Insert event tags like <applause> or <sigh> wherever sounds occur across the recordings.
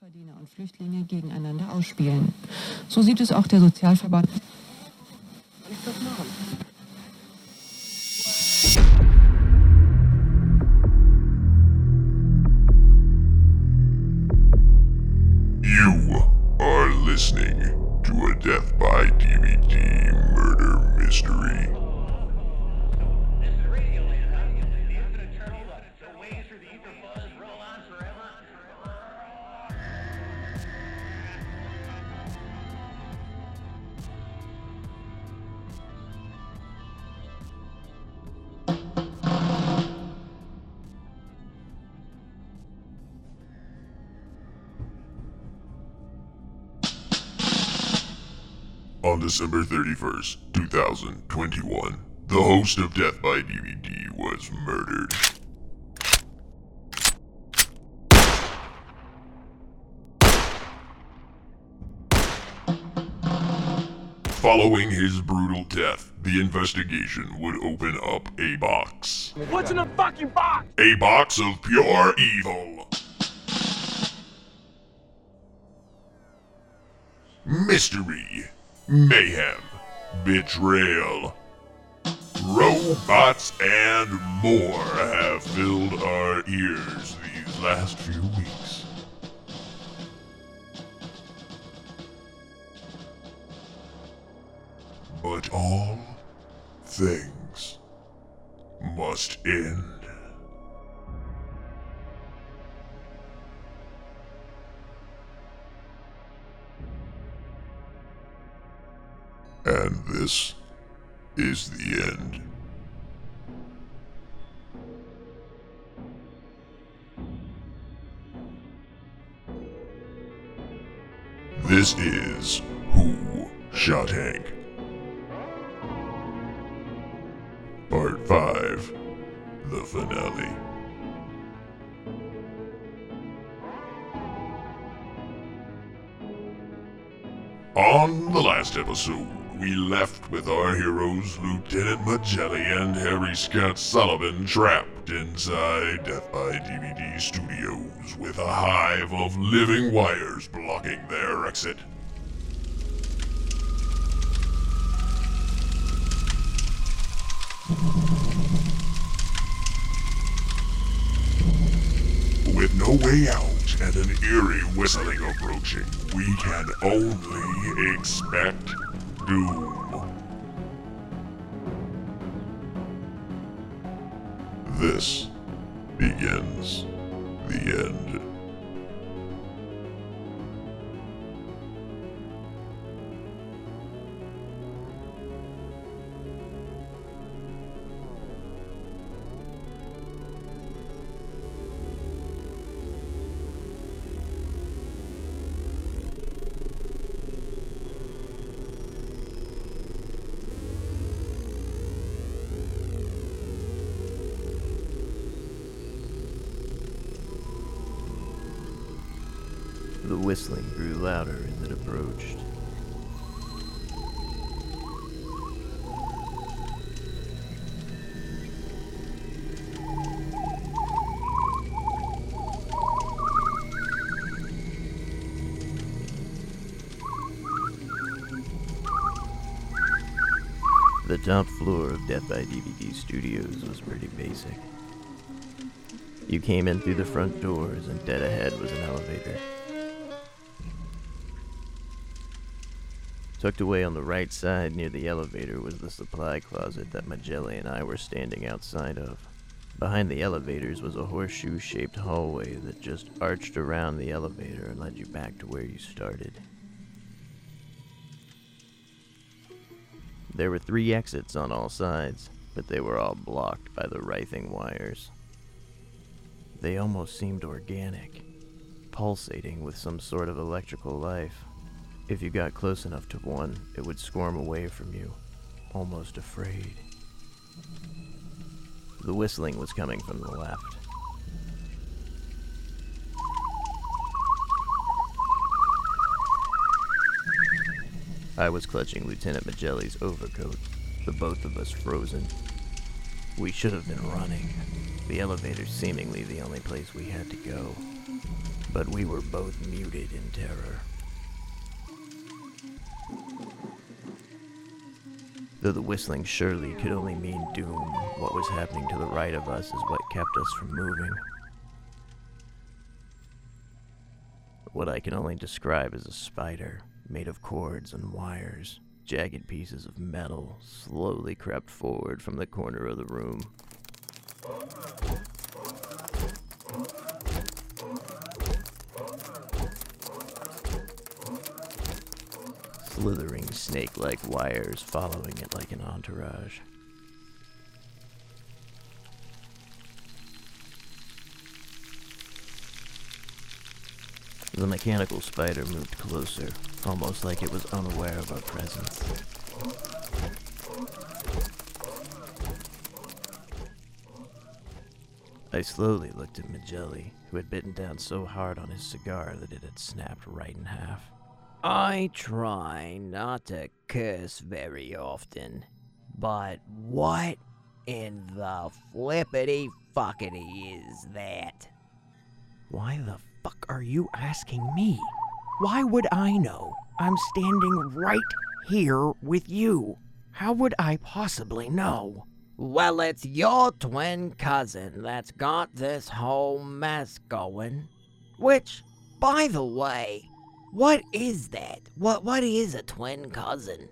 Geringverdiener und Flüchtlinge gegeneinander ausspielen. So sieht es auch der Sozialverband. Ich das? December 31st, 2021, the host of Death by DVD was murdered. Following his brutal death, the investigation would open up a box. What's in the fucking box? A box of pure evil. Mystery, mayhem, betrayal. Robots and more have filled our ears these last few weeks. But all things must end. This is the end. This is Who Shot Hank? Part 5 The Finale. On the last episode, we left with our heroes Lieutenant Magelli and Harry Scott Sullivan trapped inside by DVD studios with a hive of living wires blocking their exit. With no way out and an eerie whistling approaching, we can only expect doom. This begins the end. Whistling grew louder as it approached. The top floor of Death by DVD Studios was pretty basic. You came in through the front doors, and dead ahead was an elevator. Tucked away on the right side near the elevator was the supply closet that Magelli and I were standing outside of. Behind the elevators was a horseshoe shaped hallway that just arched around the elevator and led you back to where you started. There were three exits on all sides, but they were all blocked by the writhing wires. They almost seemed organic, pulsating with some sort of electrical life. If you got close enough to one, it would squirm away from you, almost afraid. The whistling was coming from the left. I was clutching Lieutenant Magelli's overcoat, the both of us frozen. We should have been running. The elevator seemingly the only place we had to go. but we were both muted in terror. Though the whistling surely could only mean doom, what was happening to the right of us is what kept us from moving. What I can only describe as a spider, made of cords and wires, jagged pieces of metal, slowly crept forward from the corner of the room. Slithering snake like wires following it like an entourage. The mechanical spider moved closer, almost like it was unaware of our presence. I slowly looked at Magelli, who had bitten down so hard on his cigar that it had snapped right in half. I try not to curse very often, but what in the flippity fuckity is that? Why the fuck are you asking me? Why would I know? I'm standing right here with you. How would I possibly know? Well, it's your twin cousin that's got this whole mess going. Which, by the way, what is that? What what is a twin cousin?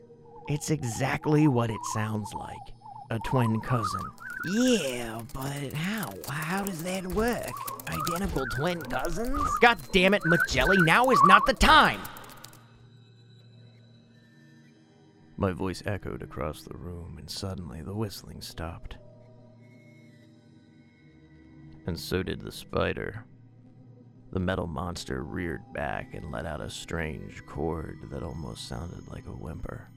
It's exactly what it sounds like. A twin cousin. Yeah, but how? How does that work? Identical twin cousins? God damn it, Magelli, now is not the time! My voice echoed across the room, and suddenly the whistling stopped. And so did the spider. The metal monster reared back and let out a strange chord that almost sounded like a whimper.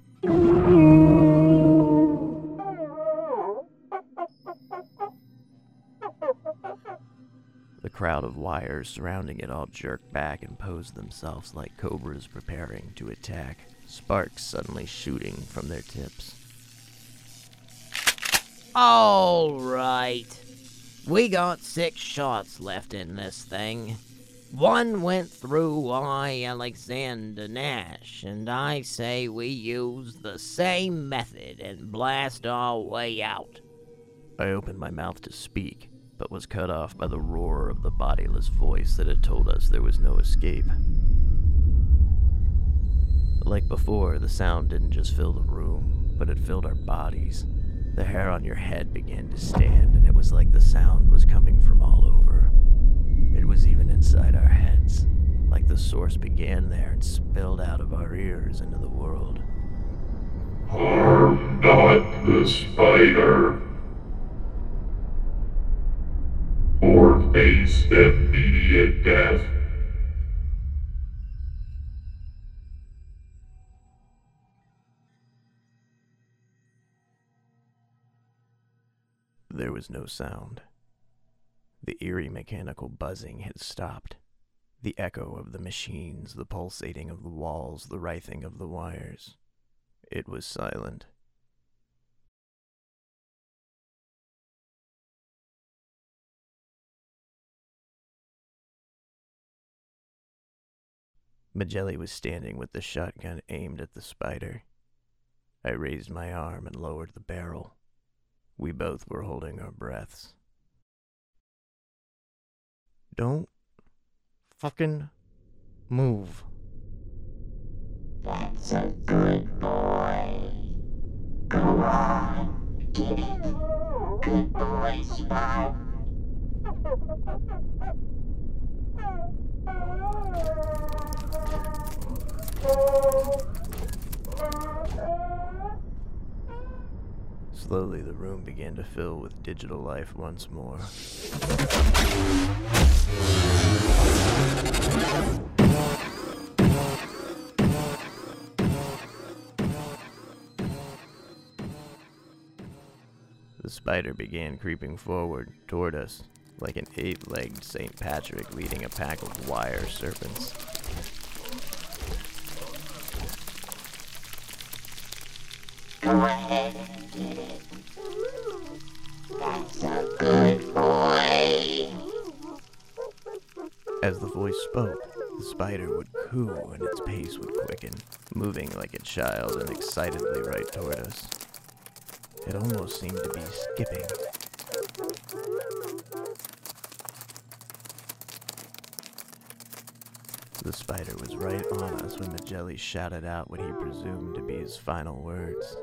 The crowd of wires surrounding it all jerked back and posed themselves like cobras preparing to attack, sparks suddenly shooting from their tips. All right. We got six shots left in this thing. One went through I, Alexander Nash, and I say we use the same method and blast our way out. I opened my mouth to speak, but was cut off by the roar of the bodiless voice that had told us there was no escape. Like before, the sound didn't just fill the room, but it filled our bodies. The hair on your head began to stand, and it was like the sound was coming from all over. It was even inside our heads, like the source began there and spilled out of our ears into the world. Harm not the spider, or face immediate death. There was no sound. The eerie mechanical buzzing had stopped. The echo of the machines, the pulsating of the walls, the writhing of the wires. It was silent. Magelli was standing with the shotgun aimed at the spider. I raised my arm and lowered the barrel. We both were holding our breaths. Don't fucking move. That's a good boy. Go on, get it. Good boy, Spot. <laughs> Slowly, the room began to fill with digital life once more. The spider began creeping forward toward us, like an eight legged St. Patrick leading a pack of wire serpents. Ahead get it. That's a good boy. As the voice spoke, the spider would coo and its pace would quicken, moving like a child and excitedly right toward us. It almost seemed to be skipping. The spider was right on us when Magelli shouted out what he presumed to be his final words.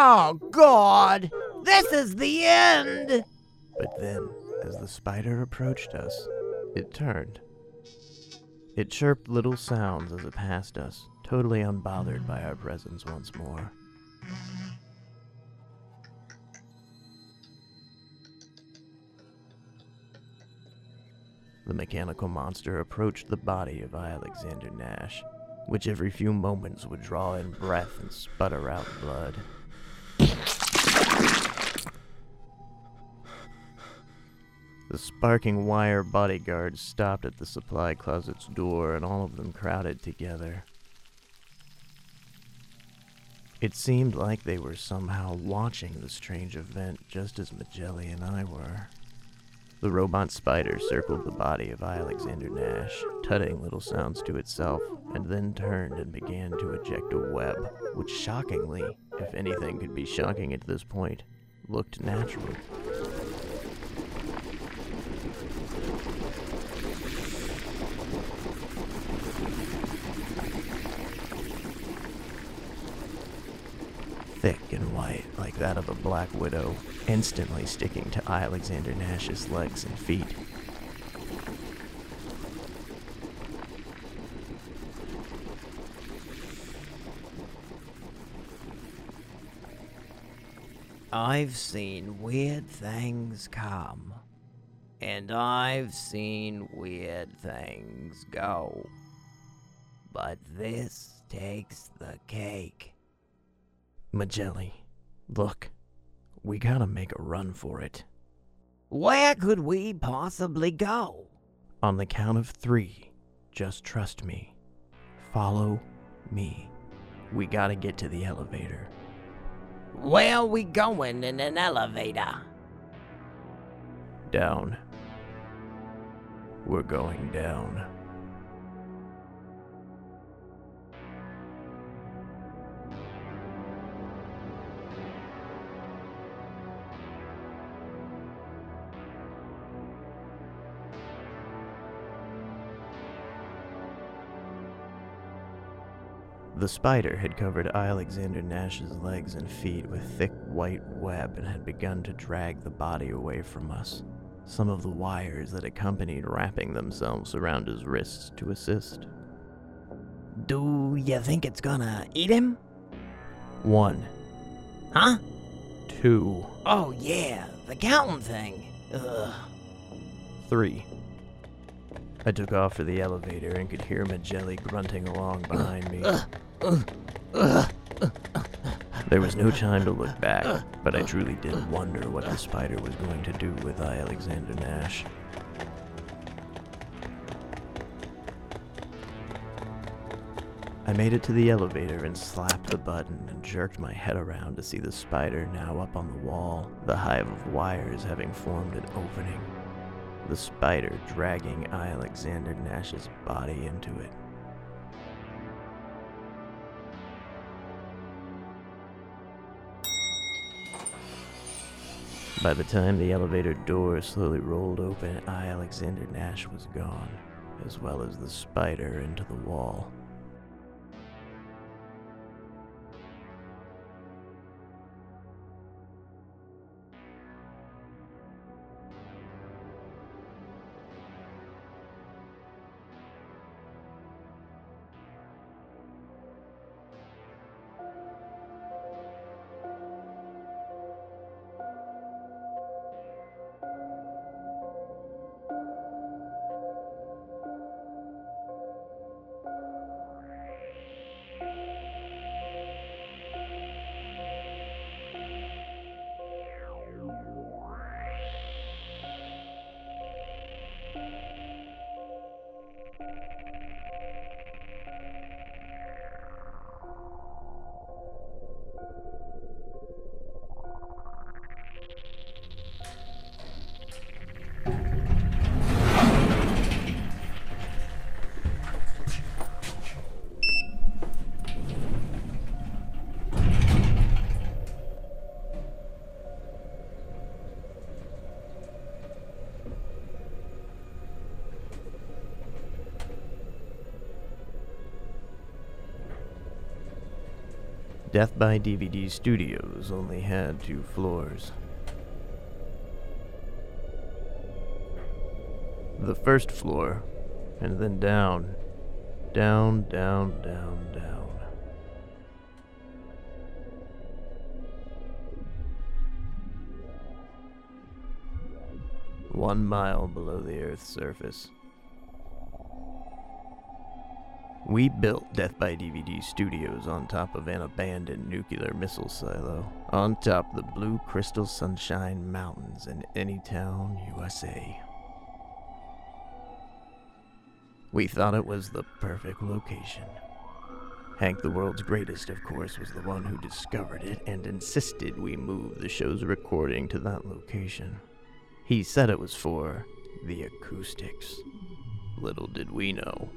Oh, God! This is the end! But then, as the spider approached us, it turned. It chirped little sounds as it passed us, totally unbothered by our presence once more. The mechanical monster approached the body of Alexander Nash, which every few moments would draw in breath and sputter out blood. The sparking wire bodyguards stopped at the supply closet's door, and all of them crowded together. It seemed like they were somehow watching the strange event just as Magelli and I were. The robot spider circled the body of Alexander Nash, tutting little sounds to itself, and then turned and began to eject a web, which shockingly, if anything could be shocking at this point, looked natural. Thick and white like that of a black widow, instantly sticking to Alexander Nash's legs and feet. I've seen weird things come, and I've seen weird things go. But this takes the cake. Magelli, look, we gotta make a run for it. Where could we possibly go? On the count of three, just trust me. Follow me. We gotta get to the elevator. Where are we going in an elevator? Down. We're going down. The spider had covered Alexander Nash's legs and feet with thick white web and had begun to drag the body away from us, some of the wires that accompanied wrapping themselves around his wrists to assist. Do you think it's gonna eat him? One, Huh? two, Oh, yeah, the counting thing. Ugh. three. I took off for the elevator and could hear Magelli grunting along behind me. There was no time to look back, but I truly did wonder what the spider was going to do with I. Alexander Nash. I made it to the elevator and slapped the button and jerked my head around to see the spider now up on the wall, the hive of wires having formed an opening. The spider dragging I. Alexander Nash's body into it. By the time the elevator door slowly rolled open, I, Alexander Nash was gone, as well as the spider into the wall. Death by DVD Studios only had two floors. The first floor, and then down, down, down, down, down. One mile below the Earth's surface. We built Death by DVD Studios on top of an abandoned nuclear missile silo, on top the blue crystal sunshine mountains in Anytown, USA. We thought it was the perfect location. Hank, the world's greatest, of course, was the one who discovered it and insisted we move the show's recording to that location. He said it was for the acoustics. Little did we know.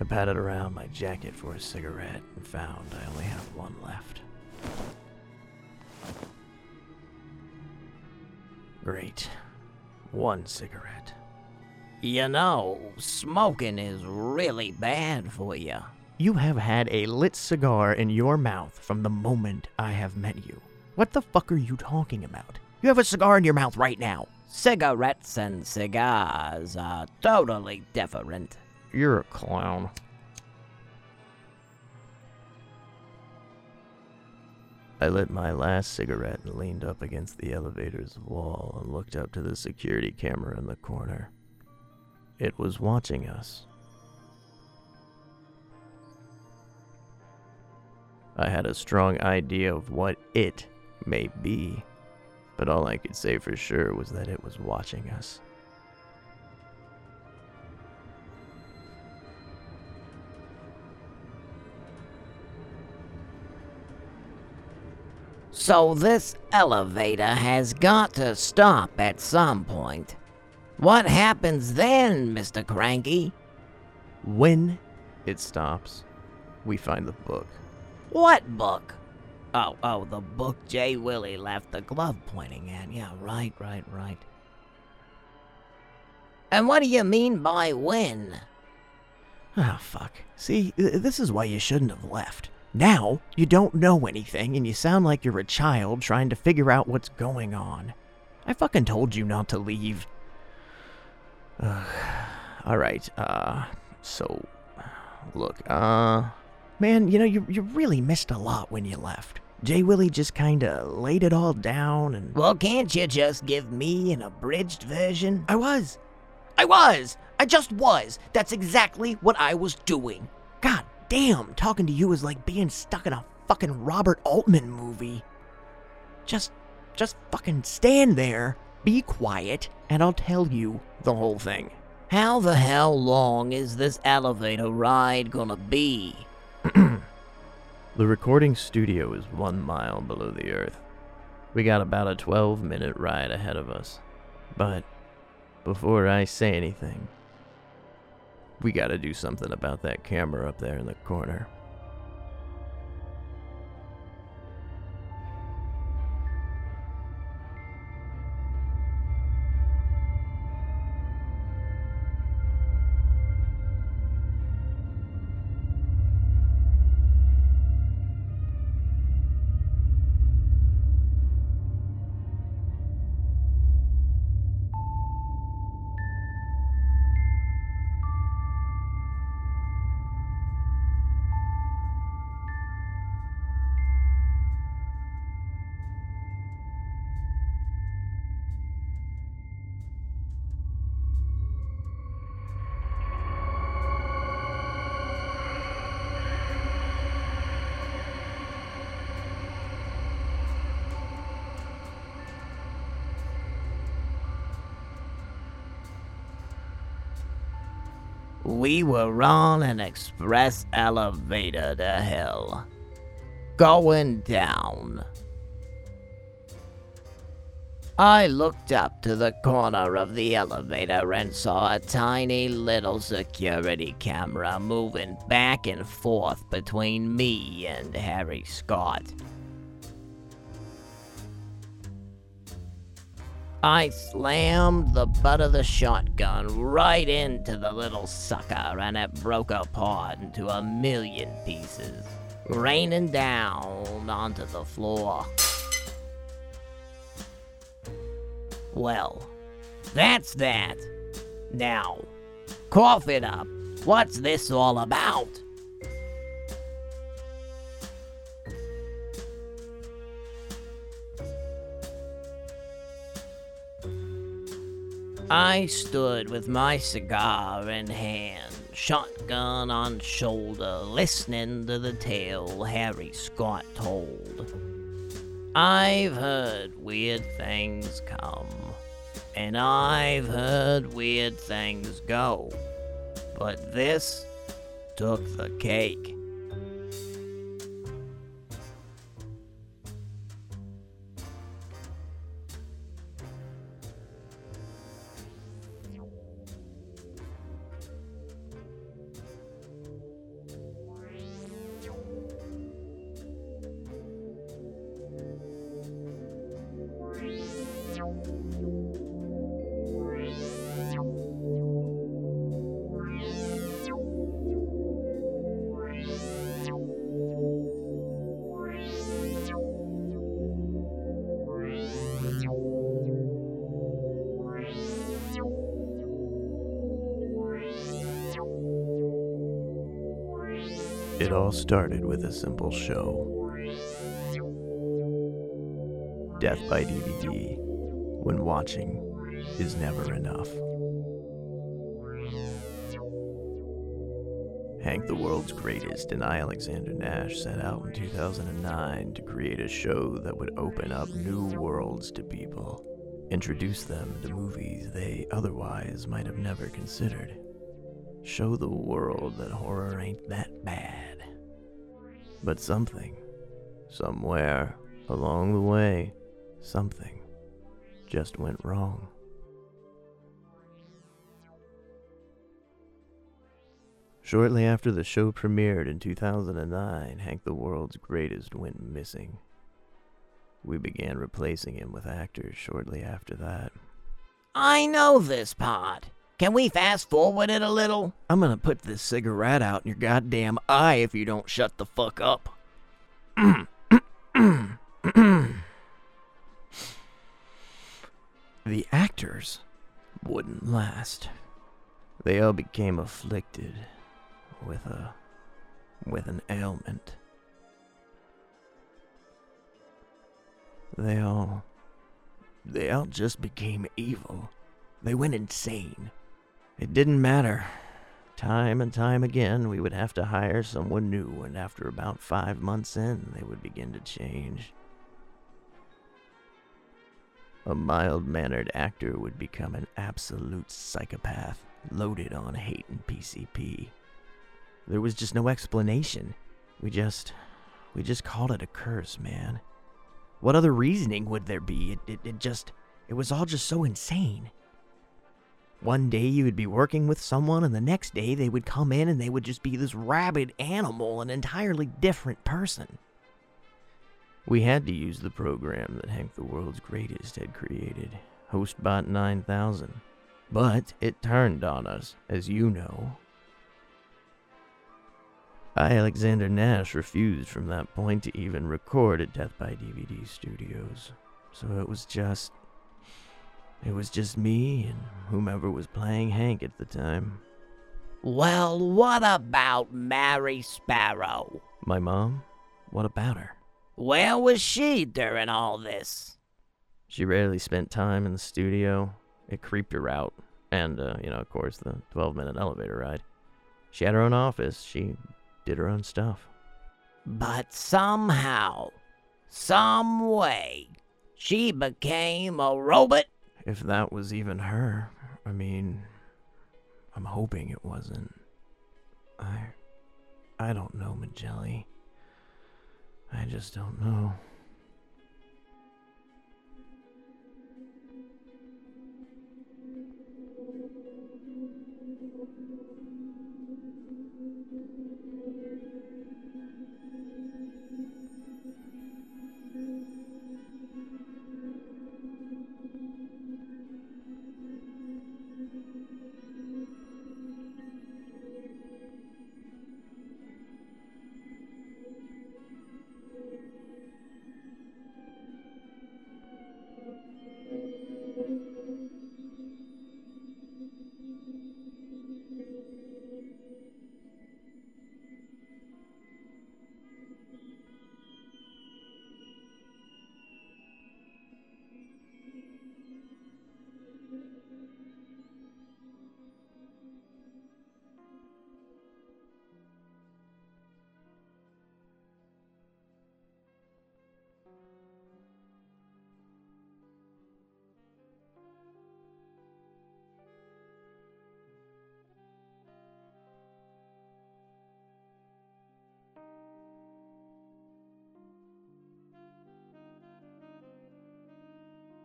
I patted around my jacket for a cigarette and found I only have one left. Great. One cigarette. You know, smoking is really bad for you. You have had a lit cigar in your mouth from the moment I have met you. What the fuck are you talking about? You have a cigar in your mouth right now. Cigarettes and cigars are totally different. You're a clown. I lit my last cigarette and leaned up against the elevator's wall and looked up to the security camera in the corner. It was watching us. I had a strong idea of what it may be, but all I could say for sure was that it was watching us. So this elevator has got to stop at some point. What happens then, Mr. Cranky? When it stops, we find the book. What book? Oh, oh, the book Jay Willie left the glove pointing at. Yeah, right, right, right. And what do you mean by when? Ah, fuck. See, this is why you shouldn't have left. Now, you don't know anything, and you sound like you're a child trying to figure out what's going on. I fucking told you not to leave. Uh, all right. Uh, so, look. Uh, Man, you know, you, you really missed a lot when you left. Jay Willie just kinda laid it all down and. Well, can't you just give me an abridged version? I was. I was! I just was! That's exactly what I was doing. God damn, talking to you is like being stuck in a fucking Robert Altman movie. Just. just fucking stand there, be quiet, and I'll tell you the whole thing. How the hell long is this elevator ride gonna be? <clears throat> the recording studio is one mile below the earth. We got about a 12 minute ride ahead of us. But before I say anything, we gotta do something about that camera up there in the corner. We were on an express elevator to hell. Going down. I looked up to the corner of the elevator and saw a tiny little security camera moving back and forth between me and Harry Scott. I slammed the butt of the shotgun right into the little sucker and it broke apart into a million pieces, raining down onto the floor. Well, that's that. Now, cough it up. What's this all about? I stood with my cigar in hand, shotgun on shoulder, listening to the tale Harry Scott told. I've heard weird things come, and I've heard weird things go, but this took the cake. It all started with a simple show Death by DVD, when watching is never enough. Hank the World's Greatest and I, Alexander Nash, set out in 2009 to create a show that would open up new worlds to people, introduce them to movies they otherwise might have never considered, show the world that horror ain't that bad. But something, somewhere along the way, something just went wrong. Shortly after the show premiered in 2009, Hank the World's Greatest went missing. We began replacing him with actors shortly after that. I know this part. Can we fast forward it a little? I'm gonna put this cigarette out in your goddamn eye if you don't shut the fuck up. <clears throat> the actors wouldn't last. They all became afflicted with a with an ailment. They all They all just became evil. They went insane. It didn't matter. time and time again we would have to hire someone new and after about 5 months in they would begin to change. A mild-mannered actor would become an absolute psychopath, loaded on hate and PCP. There was just no explanation. We just we just called it a curse, man. What other reasoning would there be? It, it, it just, it was all just so insane. One day you would be working with someone, and the next day they would come in and they would just be this rabid animal, an entirely different person. We had to use the program that Hank the World's Greatest had created, HostBot 9000. But it turned on us, as you know. I, Alexander Nash, refused from that point to even record at Death by DVD Studios. So it was just. It was just me and whomever was playing Hank at the time. Well, what about Mary Sparrow? My mom? What about her? Where was she during all this? She rarely spent time in the studio. It creeped her out. And, uh, you know, of course, the 12 minute elevator ride. She had her own office. She did her own stuff. But somehow, some way, she became a robot? If that was even her, I mean, I'm hoping it wasn't. I. I don't know, Magelli. I just don't know.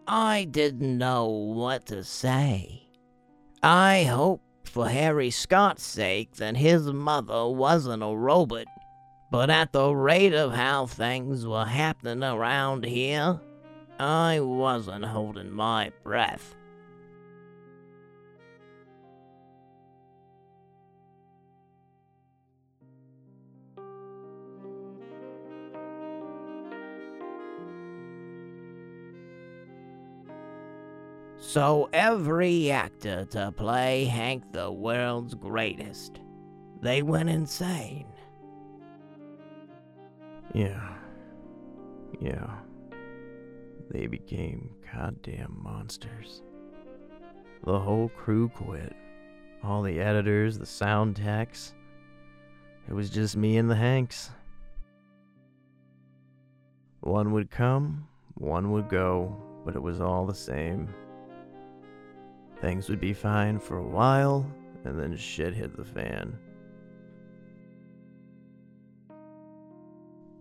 I didn't know what to say. I hope for Harry Scott's sake that his mother wasn't a robot. But at the rate of how things were happening around here, I wasn't holding my breath. So every actor to play Hank the world's greatest. They went insane. Yeah. Yeah. They became goddamn monsters. The whole crew quit. All the editors, the sound techs. It was just me and the Hanks. One would come, one would go, but it was all the same. Things would be fine for a while, and then shit hit the fan.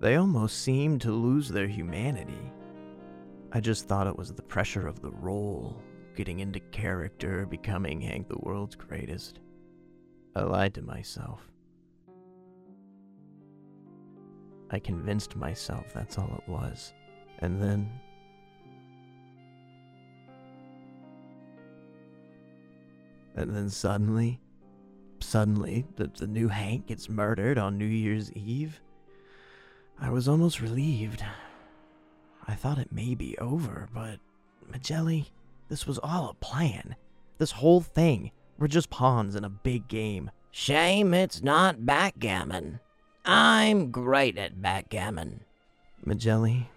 They almost seemed to lose their humanity. I just thought it was the pressure of the role, getting into character, becoming Hank the world's greatest. I lied to myself. I convinced myself that's all it was. And then. And then suddenly, suddenly, the, the new Hank gets murdered on New Year's Eve. I was almost relieved. I thought it may be over, but Magelli, this was all a plan. This whole thing, we're just pawns in a big game. Shame it's not backgammon. I'm great at backgammon. Magelli,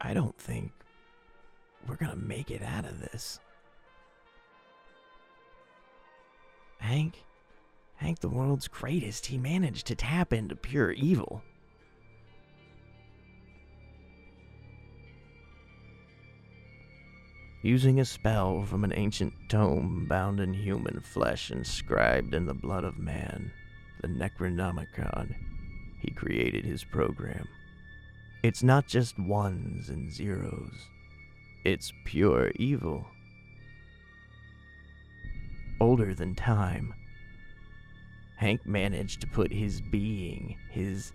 I don't think we're gonna make it out of this. Hank, Hank, the world's greatest, he managed to tap into pure evil. Using a spell from an ancient tome bound in human flesh inscribed in the blood of man, the Necronomicon, he created his program. It's not just ones and zeros, it's pure evil. Older than time, Hank managed to put his being, his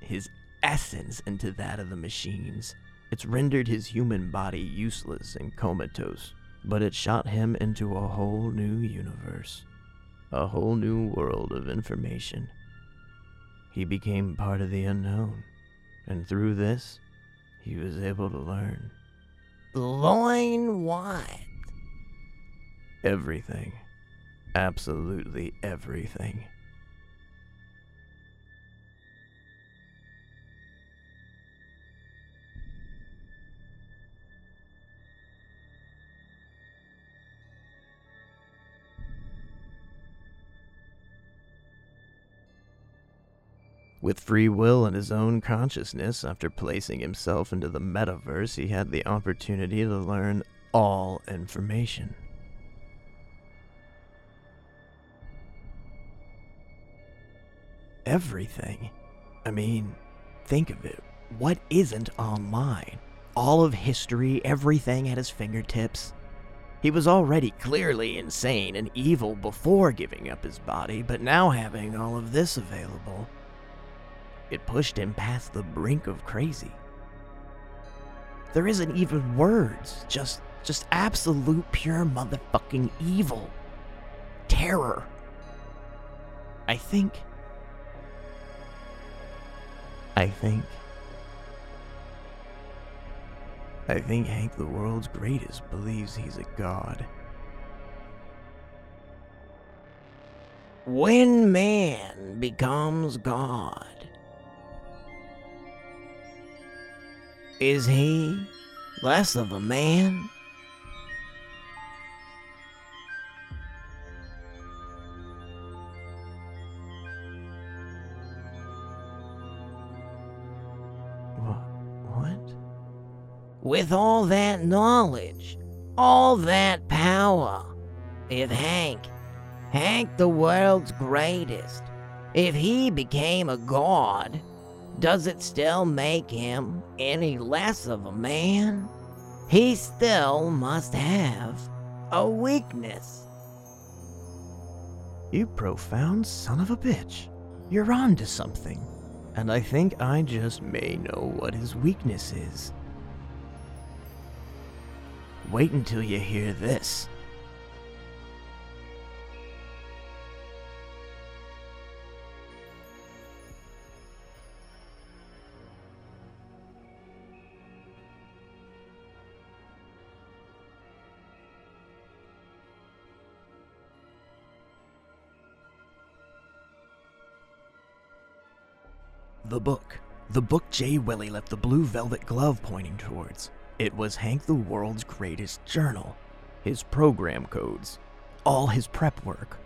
his essence into that of the machines. It's rendered his human body useless and comatose, but it shot him into a whole new universe, a whole new world of information. He became part of the unknown, and through this, he was able to learn Loin what? everything. Absolutely everything. With free will and his own consciousness, after placing himself into the metaverse, he had the opportunity to learn all information. Everything. I mean, think of it. What isn't online? All of history, everything at his fingertips. He was already clearly insane and evil before giving up his body, but now having all of this available, it pushed him past the brink of crazy. There isn't even words, just just absolute pure motherfucking evil. Terror. I think I think I think Hank the world's greatest believes he's a god. When man becomes God, is he less of a man? With all that knowledge, all that power, if Hank, Hank the world's greatest, if he became a god, does it still make him any less of a man? he still must have a weakness. You profound son of a bitch. You're on to something. And I think I just may know what his weakness is. Wait until you hear this. The book. The book Jay Willie left the blue velvet glove pointing towards. It was Hank the World's Greatest Journal. His program codes. All his prep work.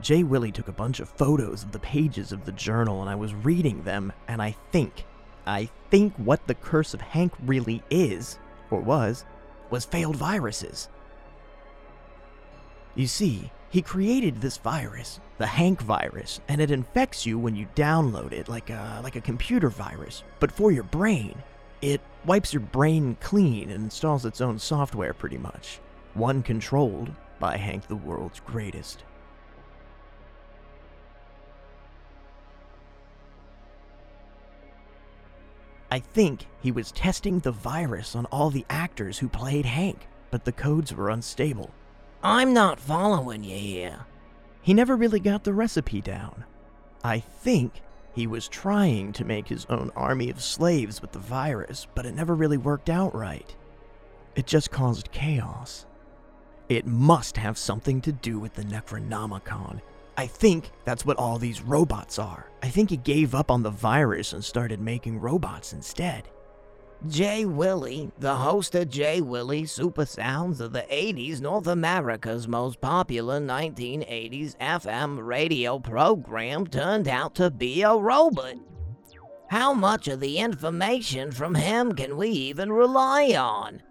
Jay Willie took a bunch of photos of the pages of the journal and I was reading them, and I think, I think what the curse of Hank really is, or was, was failed viruses. You see, he created this virus, the Hank virus, and it infects you when you download it like a, like a computer virus, but for your brain. It wipes your brain clean and installs its own software pretty much. One controlled by Hank the world's greatest. I think he was testing the virus on all the actors who played Hank, but the codes were unstable. I'm not following you here. He never really got the recipe down. I think he was trying to make his own army of slaves with the virus, but it never really worked out right. It just caused chaos. It must have something to do with the Necronomicon. I think that's what all these robots are. I think he gave up on the virus and started making robots instead. Jay Willie, the host of Jay Willie Super Sounds of the 80s, North America's most popular 1980s FM radio program, turned out to be a robot. How much of the information from him can we even rely on?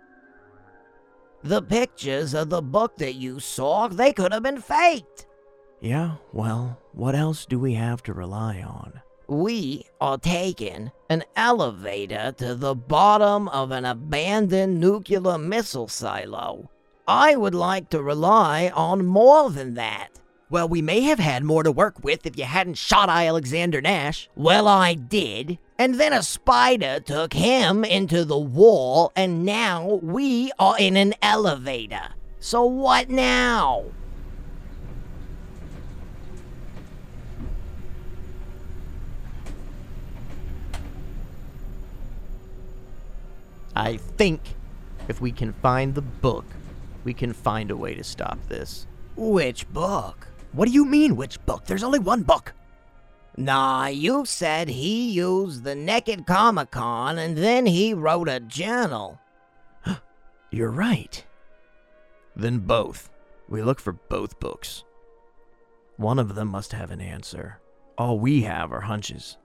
The pictures of the book that you saw, they could have been faked. Yeah, well, what else do we have to rely on? We are taking an elevator to the bottom of an abandoned nuclear missile silo. I would like to rely on more than that. Well, we may have had more to work with if you hadn't shot Alexander Nash. Well, I did. And then a spider took him into the wall, and now we are in an elevator. So what now? I think if we can find the book, we can find a way to stop this. Which book? What do you mean, which book? There's only one book. Nah, you said he used the Naked Comic Con and then he wrote a journal. <gasps> You're right. Then both. We look for both books. One of them must have an answer. All we have are hunches.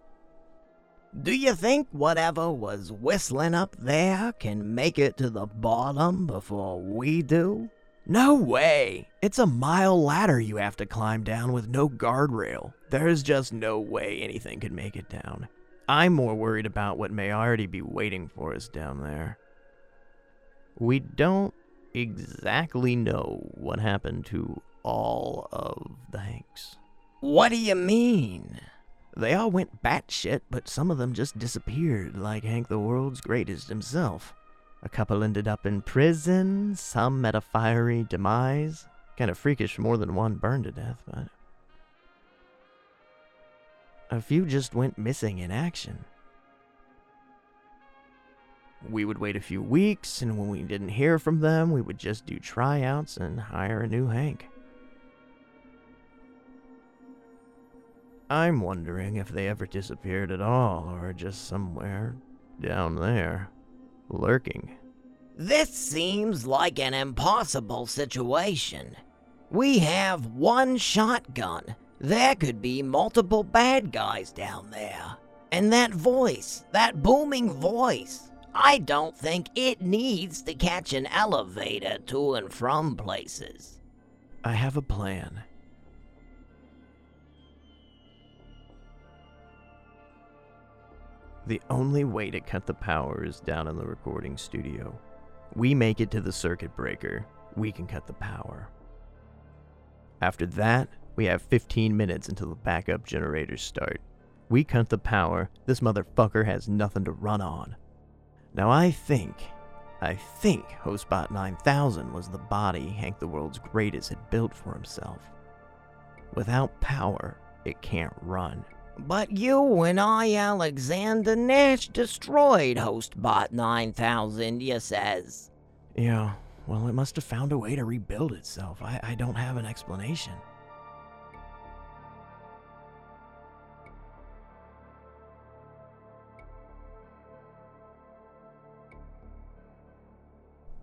Do you think whatever was whistling up there can make it to the bottom before we do? No way! It's a mile ladder you have to climb down with no guardrail. There's just no way anything could make it down. I'm more worried about what may already be waiting for us down there. We don't exactly know what happened to all of the Hanks. What do you mean? They all went batshit, but some of them just disappeared, like Hank the world's greatest himself. A couple ended up in prison, some met a fiery demise. Kind of freakish, more than one burned to death, but. A few just went missing in action. We would wait a few weeks, and when we didn't hear from them, we would just do tryouts and hire a new Hank. I'm wondering if they ever disappeared at all, or just somewhere down there, lurking. This seems like an impossible situation. We have one shotgun. There could be multiple bad guys down there. And that voice, that booming voice, I don't think it needs to catch an elevator to and from places. I have a plan. The only way to cut the power is down in the recording studio. We make it to the circuit breaker, we can cut the power. After that, we have 15 minutes until the backup generators start. We cut the power, this motherfucker has nothing to run on. Now I think, I think Hostbot 9000 was the body Hank the World's Greatest had built for himself. Without power, it can't run. But you and I, Alexander Nash, destroyed HostBot 9000, you says. Yeah, well, it must have found a way to rebuild itself. I, I don't have an explanation.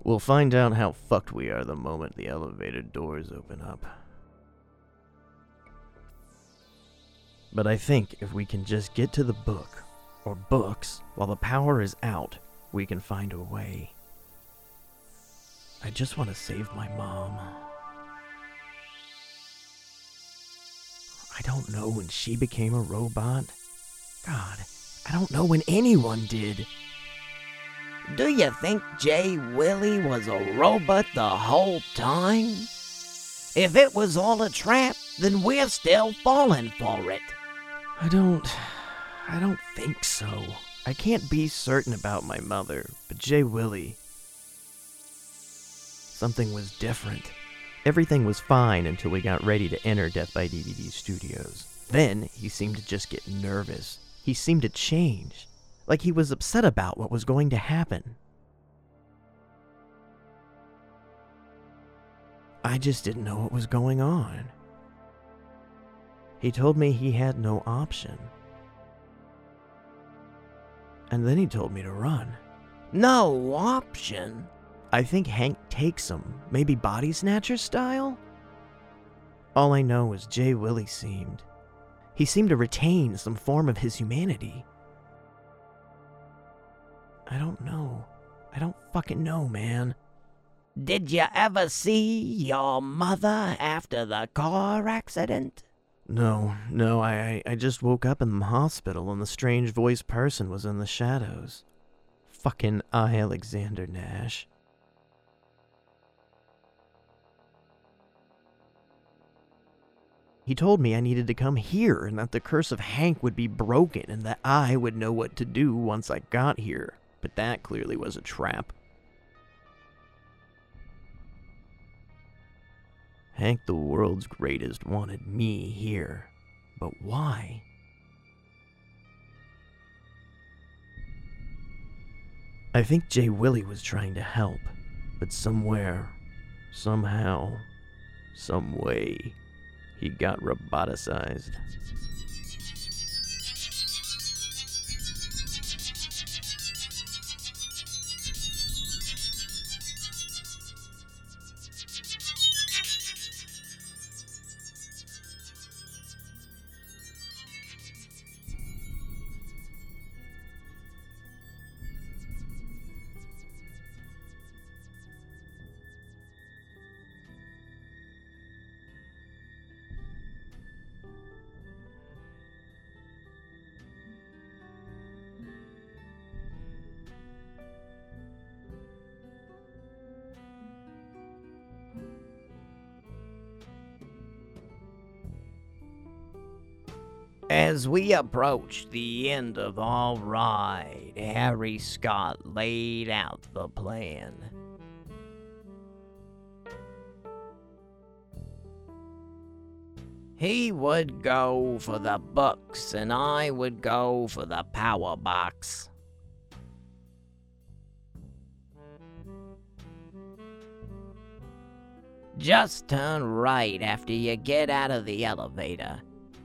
We'll find out how fucked we are the moment the elevator doors open up. But I think if we can just get to the book, or books, while the power is out, we can find a way. I just want to save my mom. I don't know when she became a robot. God, I don't know when anyone did. Do you think Jay Willie was a robot the whole time? If it was all a trap, then we're still falling for it. I don't. I don't think so. I can't be certain about my mother, but Jay Willie. Something was different. Everything was fine until we got ready to enter Death by DVD Studios. Then he seemed to just get nervous. He seemed to change, like he was upset about what was going to happen. I just didn't know what was going on. He told me he had no option. And then he told me to run. No option? I think Hank takes him, maybe body snatcher style? All I know is Jay Willie seemed. He seemed to retain some form of his humanity. I don't know. I don't fucking know, man. Did you ever see your mother after the car accident? No, no, I, I, I just woke up in the hospital and the strange voiced person was in the shadows. Fucking I, Alexander Nash. He told me I needed to come here and that the curse of Hank would be broken and that I would know what to do once I got here. But that clearly was a trap. Hank the world's greatest wanted me here. But why? I think Jay Willie was trying to help, but somewhere, somehow, some way, he got roboticized. We approached the end of our ride, Harry Scott laid out the plan. He would go for the books, and I would go for the power box. Just turn right after you get out of the elevator.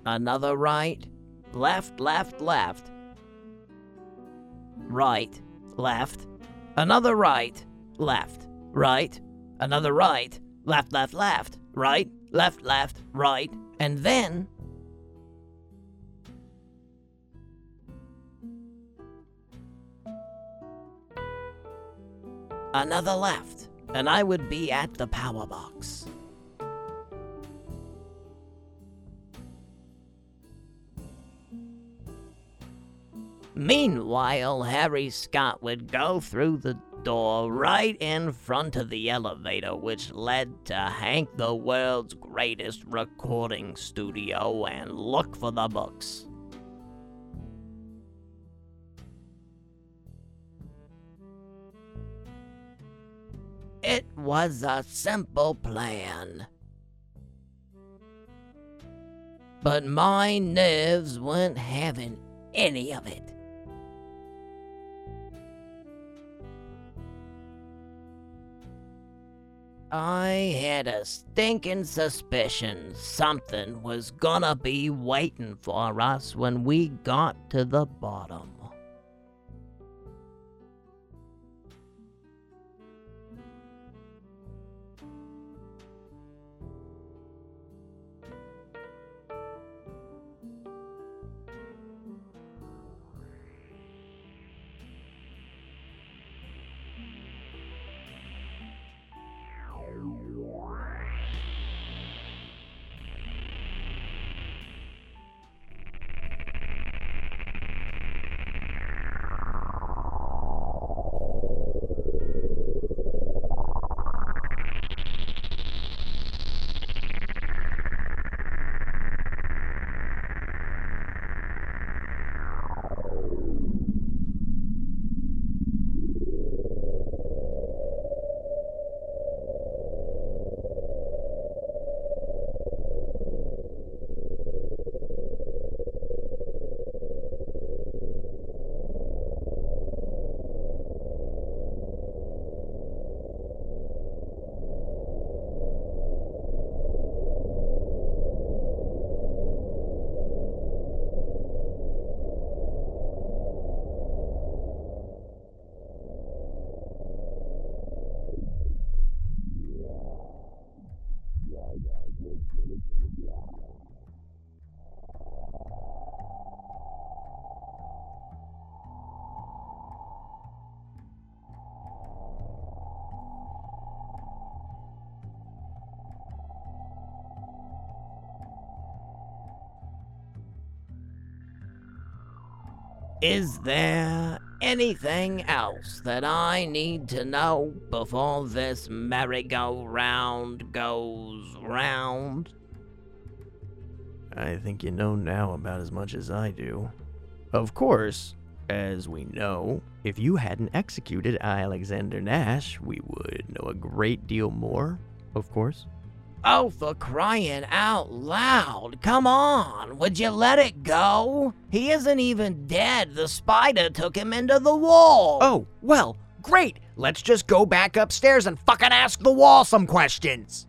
Another right. Left, left, left. Right, left. Another right, left, right. Another right, left, left, left. Right, left, left, right. And then. Another left, and I would be at the power box. Meanwhile, Harry Scott would go through the door right in front of the elevator, which led to Hank the world's greatest recording studio, and look for the books. It was a simple plan. But my nerves weren't having any of it. I had a stinking suspicion something was gonna be waiting for us when we got to the bottom. Is there anything else that I need to know before this merry-go-round goes round? I think you know now about as much as I do. Of course, as we know, if you hadn't executed Alexander Nash, we would know a great deal more, of course. Oh, for crying out loud. Come on. Would you let it go? He isn't even dead. The spider took him into the wall. Oh, well, great. Let's just go back upstairs and fucking ask the wall some questions.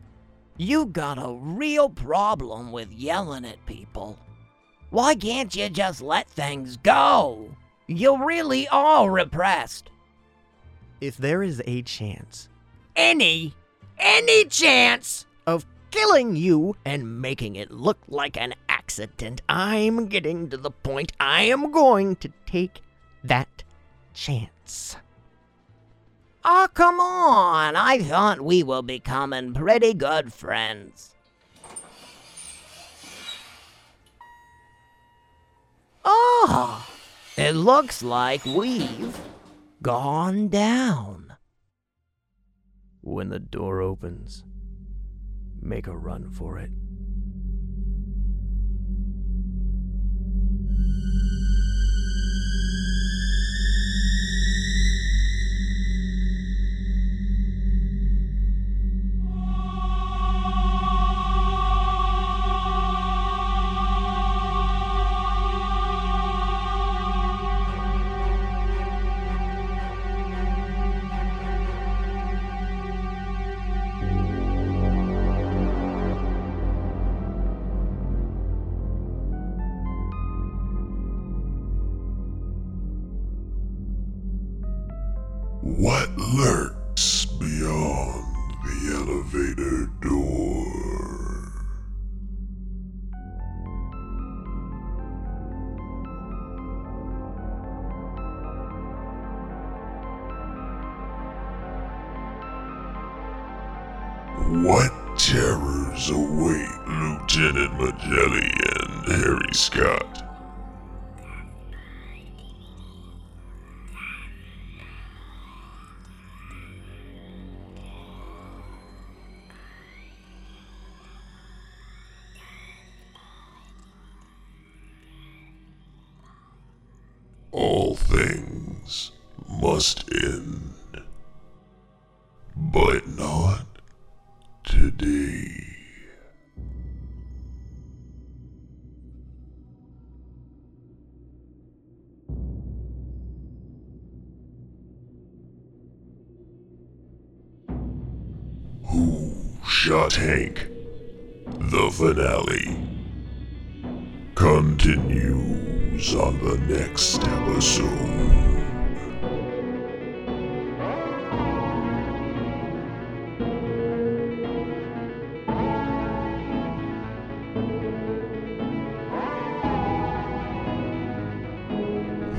You got a real problem with yelling at people. Why can't you just let things go? You really are repressed. If there is a chance, Any, any chance of killing you and making it look like an accident, I'm getting to the point I am going to take that chance. Oh, come on. I thought we were becoming pretty good friends. Oh, it looks like we've gone down. when the door opens, make a run for it. What lurks beyond the elevator door? What terrors await Lieutenant Magellan and Harry Scott? Shot Hank? The finale continues on the next episode.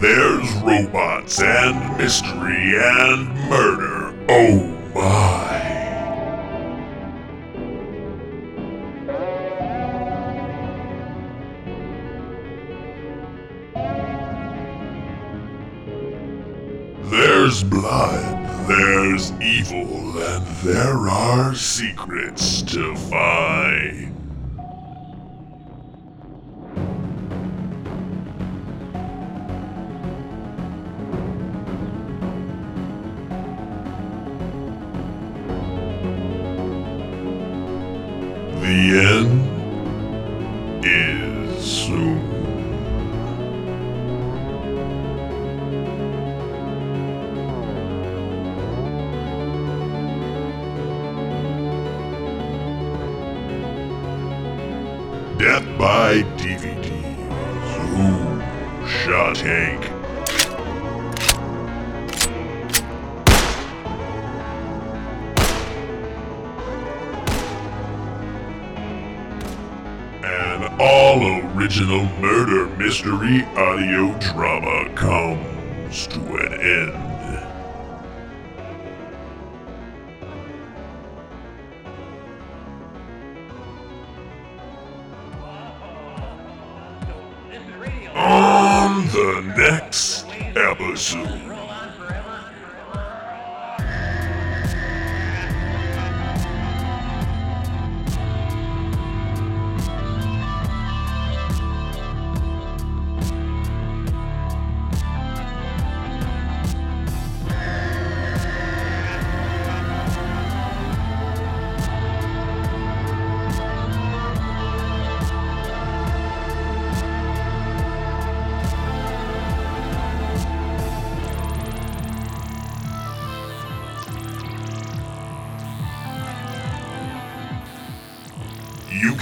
There's robots and mystery and murder. Oh my. There's blood, there's evil, and there are secrets to find. Episode.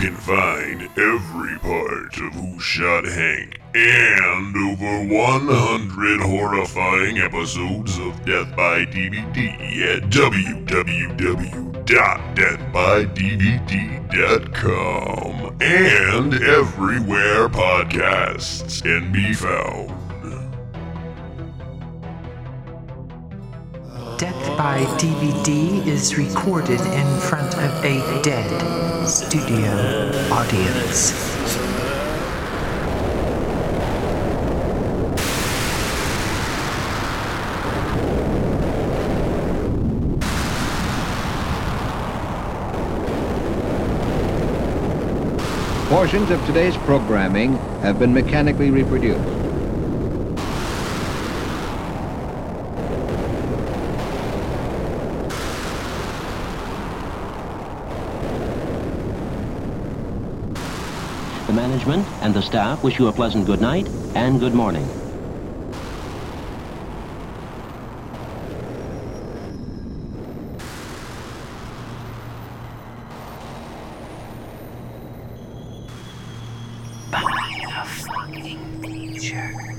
Can find every part of Who Shot Hank and over 100 horrifying episodes of Death by DVD at www.deathbydvd.com and everywhere podcasts can be found. Death by DVD is recorded in front of a dead studio audience. Portions of today's programming have been mechanically reproduced. The management and the staff wish you a pleasant good night and good morning. Behind a fucking picture.